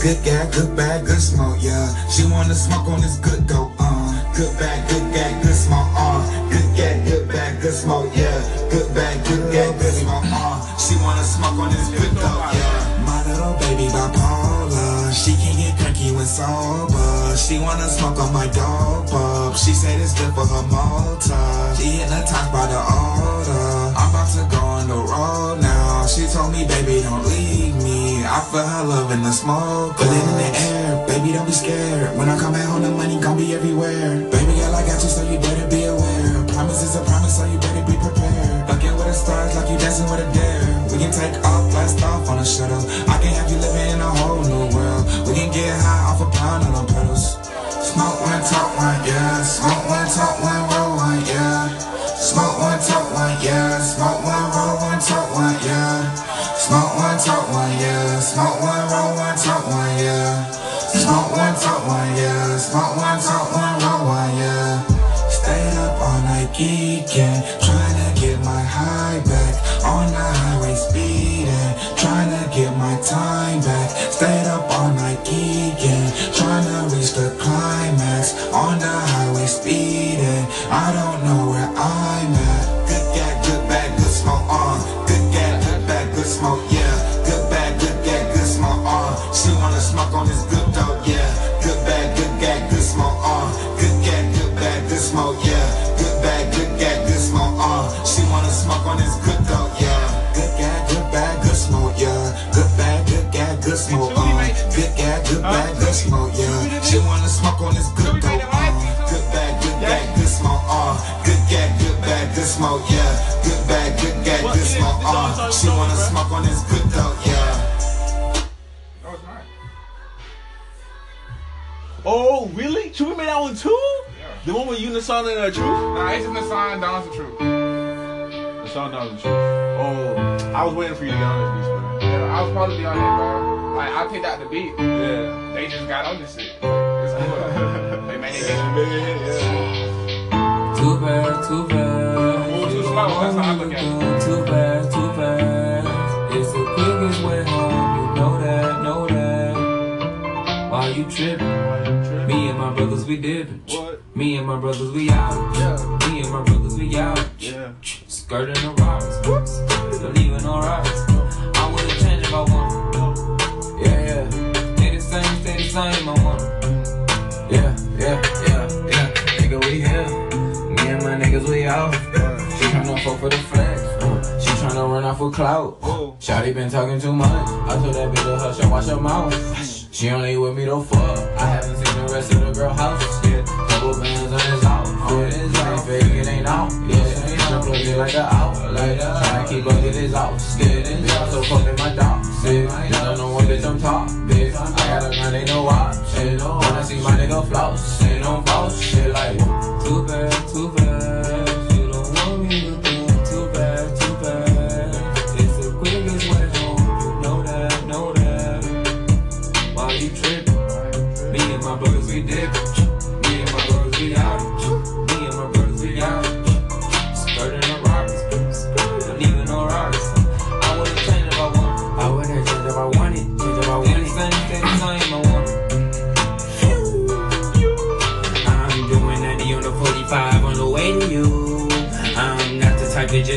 Good guy, good bag, good smoke, yeah. She wanna smoke on this good dope, uh. Good bag, good guy, good smoke, uh. Good guy, good bag, good smoke, yeah. Good bag, good guy, good smoke, uh. She wanna smoke on this good dope, yeah. My little baby bipolar. She can get cranky when sober. She wanna smoke on my dog pop. She said it's good for her motor. She hypnotized by the odor. I'm about to go on the road now. She told me, baby, don't leave me. I feel her love in the smoke. Put it in the air, baby, don't be scared. When I come back home, the money gon' be everywhere. Baby girl, I got you, so you better be aware. Promise is a promise, so you better be prepared. Fucking with the stars like you dancing with a dare. We can take all good bag, good smoke, yeah. Good bag, good guy, good smoke, uh. She wanna smoke on this good dope, yeah. That was nice. Oh, really? Should we make that one too? The one with Unison and the Truth? Nah, it's in the sign, Don's the truth. The song down the Truth. Oh, I was waiting for you to get on this beat, Yeah, I was supposed to be on it, bro. Like, I picked out the beat. Yeah. They just got on this shit. It's cool. they made it. Yeah. Too bad, too bad. Slow, that's how I look at it. Too bad, too bad. It's the quickest way home. You know that, know that. While you tripping, me and my brothers we dipping. Me and my brothers we out. Yeah. Me and my brothers we out. Yeah. Skirting the rocks. Still leaving no rocks. I wouldn't change if I wanted. Yeah, yeah. Stay the same, stay the same. I want. Yeah, yeah, yeah, yeah. Nigga, we here. Me and my niggas, we out. For the flex. She tryna run off with clout. Shawty been talking too much. I told that bitch to hush and wash her mouth. She only with me to fuck. I haven't seen the rest of the girl house yet. Couple bands on his outfit. Ain't fake, it ain't out. Yeah, she tryna plug it like an outlet. Tryna keep up with his outfit. Bitch, I'm so fucking my dog. Shit, y'all don't know what bitch I'm top. Bitch, I got a gun, ain't no option. When I see my nigga floss, ain't no false shit like too bad, too bad.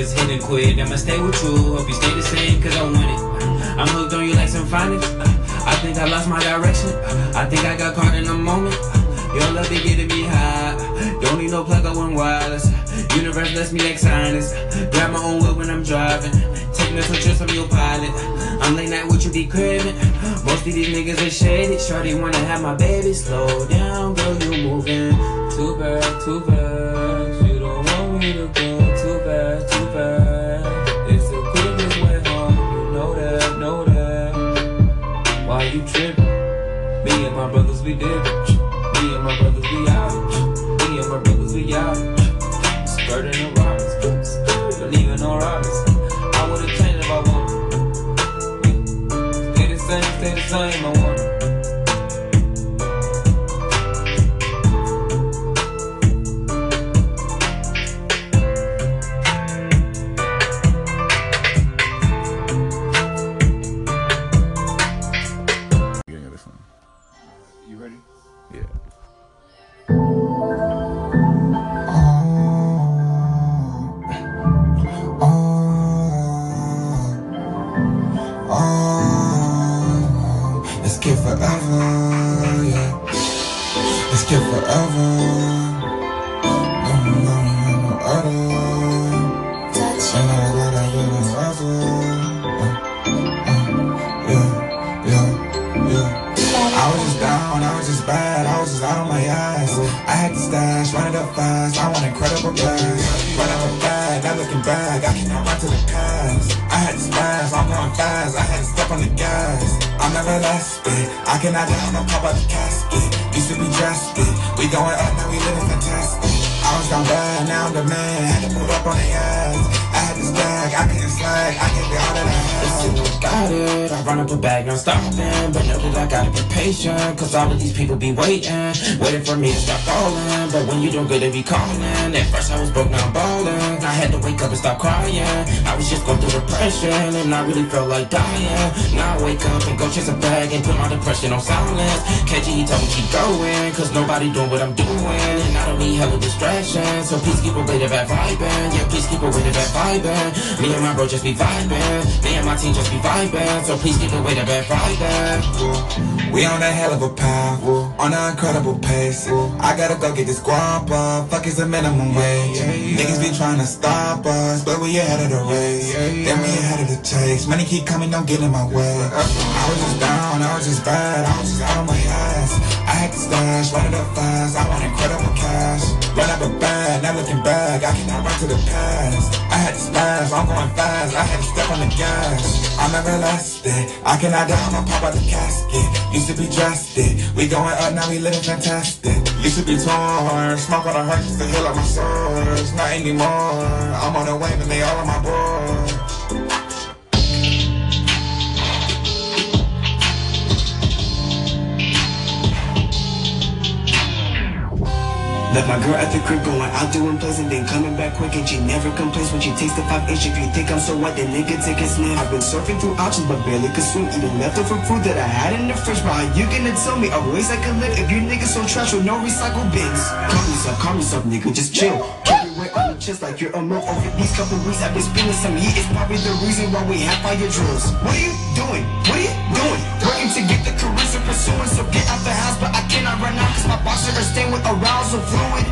Just hit and. I'ma stay with you. Hope you stay the same, cause I want it. I'm hooked on you like some finest. I think I lost my direction. I think I got caught in a moment. Your love be getting me high. Don't need no plug, I want wireless. Universe lets me like sinus. Grab my own wheel when I'm driving. Taking some trips, I'm your pilot. I'm late night with you, be craving. Most of these niggas are shaded. Shorty wanna have my baby. Slow down, girl, you moving. Too bad, too bad. You don't want me to go. You ready? Yeah. I cannot run to the past. I had to smash, I'm going fast, I had to step on the gas. I'm never less eh. big, I cannot down, I'm pop out the casket. Used to be drastic, we going up, now we living fantastic. I was down bad, now I'm the man, had to pull up on the ass. Stack, I can't be all I. Got it. I run up a bag, no stopping. But know that I gotta be patient. Cause all of these people be waiting. Waiting for me to stop falling. But when you doing good, they be calling. At first I was broke, now I'm balling. I had to wake up and stop crying. I was just going through depression. And I really felt like dying. Now I wake up and go chase a bag and put my depression on silence. KG, he told me keep going. Cause nobody doing what I'm doing. And I don't need hella distractions. So please keep away the bad vibing. Yeah, please keep away the bad vibing. Me and my bro just be vibing. Me and my team just be vibing. So please keep away the bad vibing. We on a hell of a path, on an incredible pace. I gotta go get this guap up, fuck is the minimum wage. Niggas be trying to stop us, but we ahead of the race. Then we ahead of the chase. Money keep coming, don't get in my way. I was just down, I was just bad, I was just out on my ass. I had to stash, run it up fast, I want incredible cash. Run up a bag, not looking back, I cannot run to the past. I had to smash, I'm going fast, I had to step on the gas. I'm everlasting, I cannot down, I'll pop out the casket. Used to be drastic, we going up, now we living fantastic. Used to be torn, smoke on the heart just to heal up my sores. Not anymore, I'm on the wave and they all on my board. Left my girl at the crib going out doing plays and then coming back quick and she never complains when she takes the five inch. If you think I'm so white, then nigga take a sniff. I've been surfing through options but barely could swim. Eating leftover food that I had in the fridge. But how you gonna tell me a ways I can live if you niggas so trash with no recycle bins? Calm yourself, calm yourself, nigga, just chill. Keep your weight on the chest like you're a milk. Over these couple weeks I've been spilling some heat. It's probably the reason why we have fire drills. What are you doing? What are you doing? Working to get pursuing. So get out the house, but I cannot run out cause my boxer is stained with arousal fluid.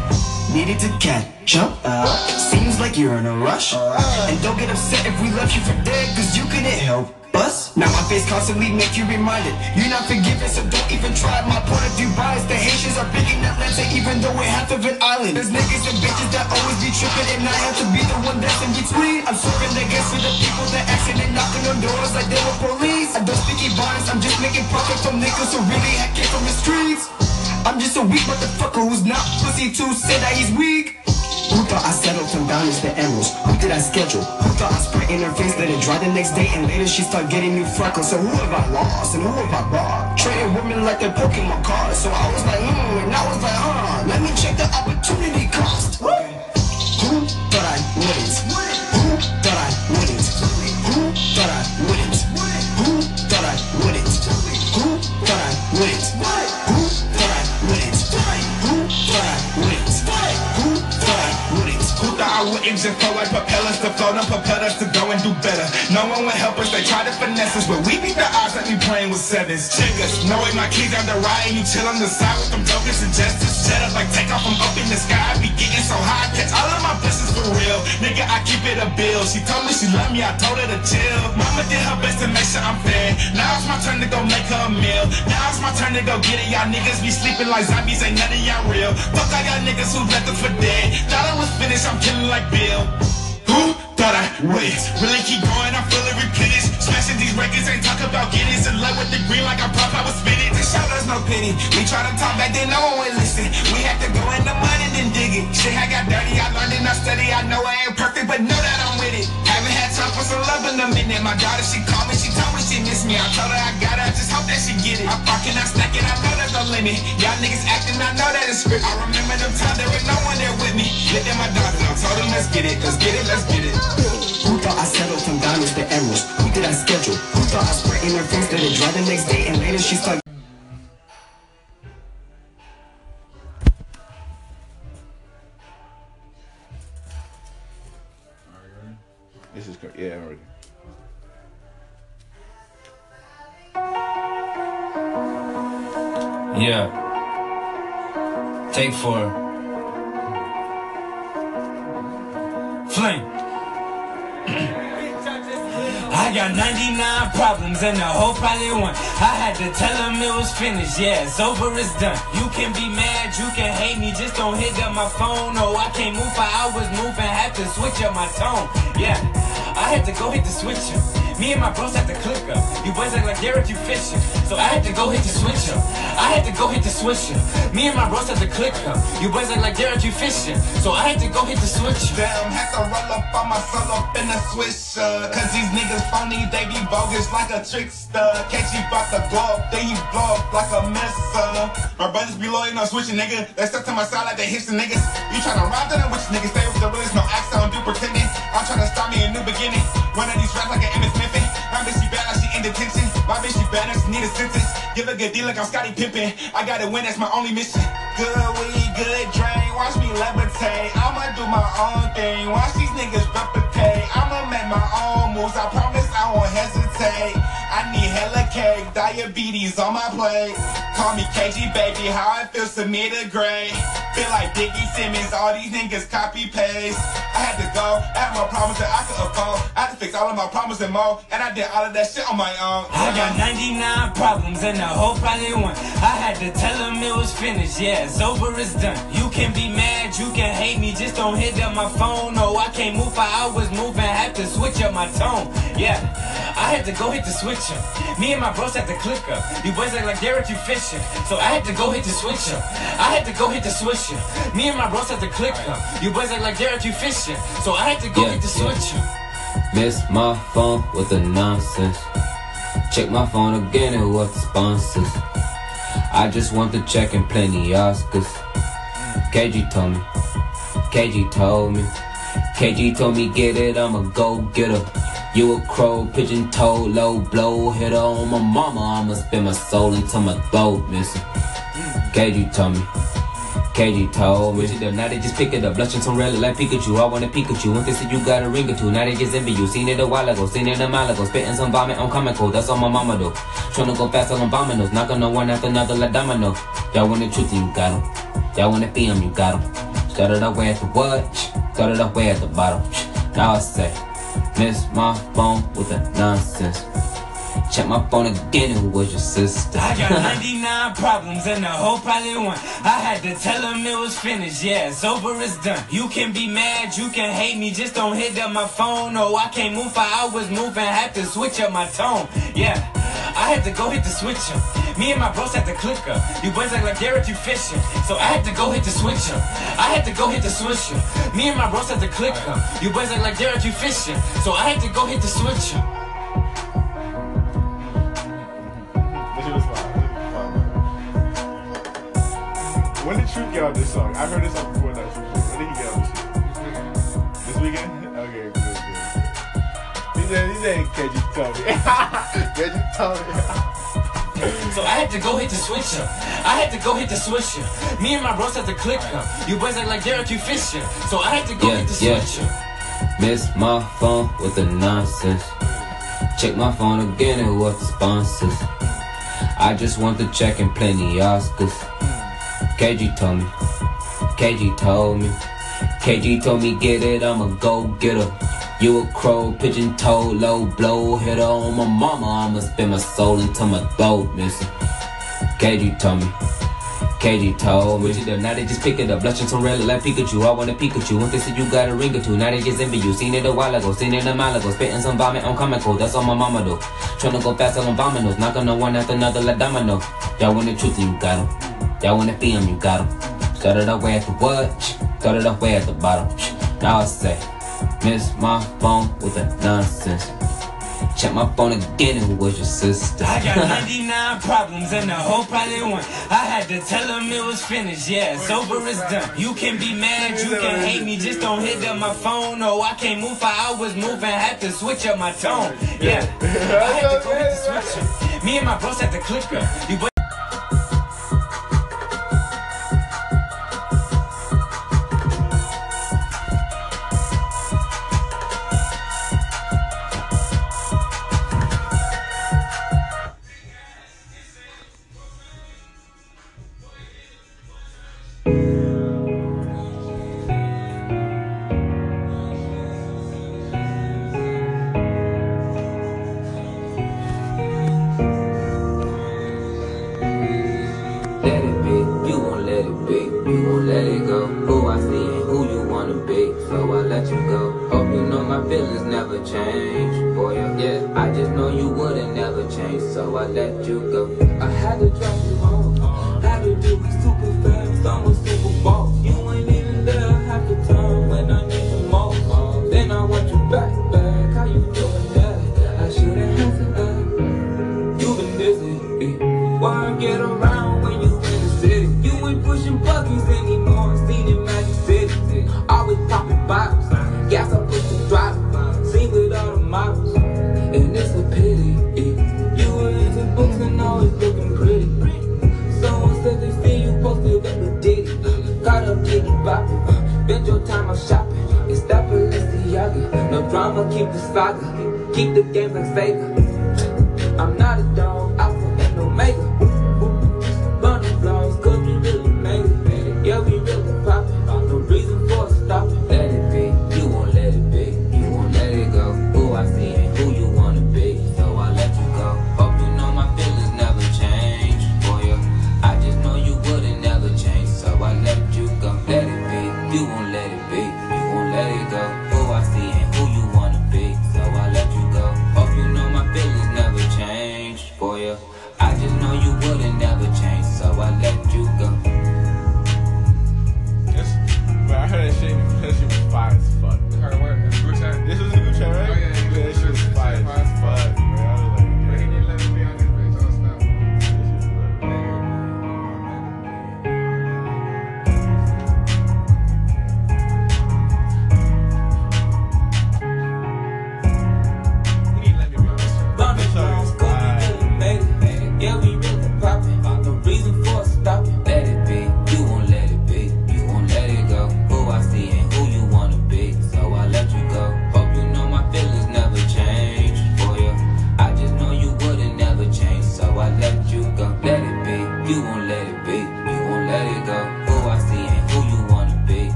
Needed to catch up. Seems like you're in a rush. And don't get upset if we left you for dead, cause you couldn't help us. Now my face constantly make you reminded. You're not forgiven, so don't even try. My point of view bias. The Haitians are big in Atlanta, even though we're half of an island. There's niggas and bitches that always be tripping, and I have to be the one that's in between. I'm serving the gas for the people that accident knocking on doors like they were police. I don't speak Ebonics, I'm just making profit from niggas who really had came from the streets. I'm just a weak motherfucker who's not pussy to say that he's weak. Who thought I settled from diamonds to emeralds? Who did I schedule? Who thought I spray in her face, let it dry the next day, and later she start getting new freckles? So who have I lost and who have I bought? Trading women like they're Pokemon cards. So I was like, hmm, and I was like, huh. Let me check the opportunity cost. Who thought I wouldn't? Propellers to float. I'm no one would help us, they try to finesse us, but we beat the odds like we playing with sevens. Check us, know it, my keys on the ride, and you chill on the side with them broken suggestions. Shut up like take off from up in the sky, be getting so high, catch all of my blessings for real. Nigga, I keep it a bill. She told me she love me, I told her to chill. Mama did her best to make sure I'm fed. Now it's my turn to go make her a meal. Now it's my turn to go get it. Y'all niggas be sleeping like zombies, ain't none of y'all real. Fuck all y'all niggas who left us for dead. Thought I was finished, I'm killing like Bill. I? Really keep going, I'm feeling replenished. Smashing these records, ain't talk about getting in love with the green like I'm pop, I was spinning. Show there's no pity. We try to talk back then, no one would listen. We had to go in the mud and then dig it. Shit, I got dirty, I learned and I study. I know I ain't perfect, but know that I'm with it. Haven't had time for some love in a minute. My daughter, she called me, she told me she miss me. I told her I got her, I just hope that she get it. I fucking, I stack it, I know there's no limit. Y'all niggas acting, I know that it's script. I remember them times there was no one there with me. Looked at my daughter, I told them let's get it, let's get it, let's get it. Who thought I settled from diamonds to emeralds? Who did I schedule? Who thought I spray in her face, let it dry the next day, and later she start This is cra- yeah, I'm ready. Yeah. Take four. Flame. I got 99 problems and the whole probably one. I had to tell him it was finished. Yeah, it's over, it's done. You can be mad, you can hate me, just don't hit up my phone. No, I can't move for hours, moving, have to switch up my tone. Yeah, I had to go hit the switcher. Me and my bros had to click up. You boys act like Derek, you fishing. So I had to go hit the switcher. I had to go hit the switcher. Me and my bros had to click up. You boys act like Derek, you fishing. So I had to go hit the switcher. Damn, had to roll up on myself up in a swisher. Cause these niggas phony, they be bogus like a trickster. Catch you about to go up, then you up like a missile. My brothers be loyal, no switching, nigga. They stuck to my side like they hipster niggas. You tryna rob them, which niggas stay with the realest, no acts, don't do pretending. I'm tryna start me a new beginning. One of these rap like an Emmitt Smith. My bitch, she bad like she in detention. My bitch, she bad, just need a sentence. Give a good deal like I'm Scottie Pippen. I gotta win, that's my only mission. Good weed, good drain. Watch me levitate. I'ma do my own thing. Watch these niggas replicate. I'ma make my own moves. I promise I won't hesitate. I need hella cake, diabetes on my plate. Call me KG baby, how I feel to gray. Feel like Biggie Simmons, all these niggas copy paste. I had to go, I had more problems that I could afford. I had to fix all of my problems and more, and I did all of that shit on my own. I got 99 problems and the whole probably one. I had to tell him it was finished. Yeah, it's over, it's done. You can be mad, you can hate me, just don't hit up my phone. No, I can't move for hours, moving, have to switch up my tone. Yeah, I had to go hit the switcher. Me and my bros had to click up. You boys act like Derek, you fishing. So I had to go hit the switcher. I had to go hit the switcher. Me and my bros had to click up. You boys act like Derek, you fishing. So I had to go Yeah, hit the yeah. switcher. Miss my phone with the nonsense. Check my phone again and what the sponsors. I just want to check and plenty Oscars. KG told me. KG told me. KG told me get it, I'ma go get her. You a crow, pigeon toe, low blow hitter on my mama. I'ma spend my soul until my throat missing. KG told me. KG told me. Them, now they just pick it up, blushing some relic like Pikachu. I want a Pikachu. Once they said you got a ring or two, now they just envy you. Seen it a while ago, seen it a mile ago. Spitting some vomit on comical, that's all my mama do. Tryna go fast on bombing knocking on one after another like domino. Y'all want the truth, you got got 'em. Y'all want the PM, you got 'em. Started off way at the what? Started off way at the bottom. Now I say, miss my phone with the nonsense. Check my phone again, who was your sister? I got 99 problems and the whole probably one. I had to tell him it was finished. Yeah, it's over, it's done. You can be mad, you can hate me, just don't hit up my phone. No, I can't move for hours, moving, had to switch up my tone. Yeah, I had to go hit the switcher. Me and my bros had to click up. You boys act like Derek, you fishing. So I had to go hit the switcher. I had to go hit the switcher. Me and my bros had to click up. You boys act like Derek, you fishing. So I had to go hit the switcher. When did Truth get out this song? I heard this song before that. When did he get out this shit? This weekend? Okay, good, good. He said, he said, KG told me. KG told me. So I had to go hit the switcher. I had to go hit the switcher. Me and my bros had to click up. You boys act like Derek, you fishing. So I had to go Yeah, hit the yeah. switcher. Miss my phone with the nonsense. Check my phone again and what the sponsors. I just want to check and plenty Oscars. KG told me. KG told me. KG told me get it, I'ma go get her. You a crow, pigeon toe, low blow hitter on my mama. I'ma spend my soul into my throat missing. KG told me. KG told me. Them, now they just pick it up, blushing some relic like Pikachu. I want a Pikachu. Once they said you got a ring or two, now they just envy you. Seen it a while ago, seen it a mile ago. Spitting some vomit on comical, that's all my mama do. Tryna go fast on dominoes, knocking on one after another like domino. Y'all want the truth, you got got 'em. Y'all want the PM, you got got 'em. Started off way at the what? Started off way at the bottom. Now I say, miss my phone with the nonsense. Check my phone again, who was your sister? I got 99 problems and the whole probably one. I had to tell him it was finished. Yeah, it's over, it's done. You can be mad, you can hate me, just don't hit up my phone. No, I can't move for hours, moving, had to switch up my tone. Yeah, I had to go hit the switcher. Me and my bros had to click up. You feelings never change, boy. Yeah, I just know you wouldn't never change, so I let you go. I had to drop you home, had to do drama, keep the saga, keep the game like Sega. I'm not a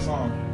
song.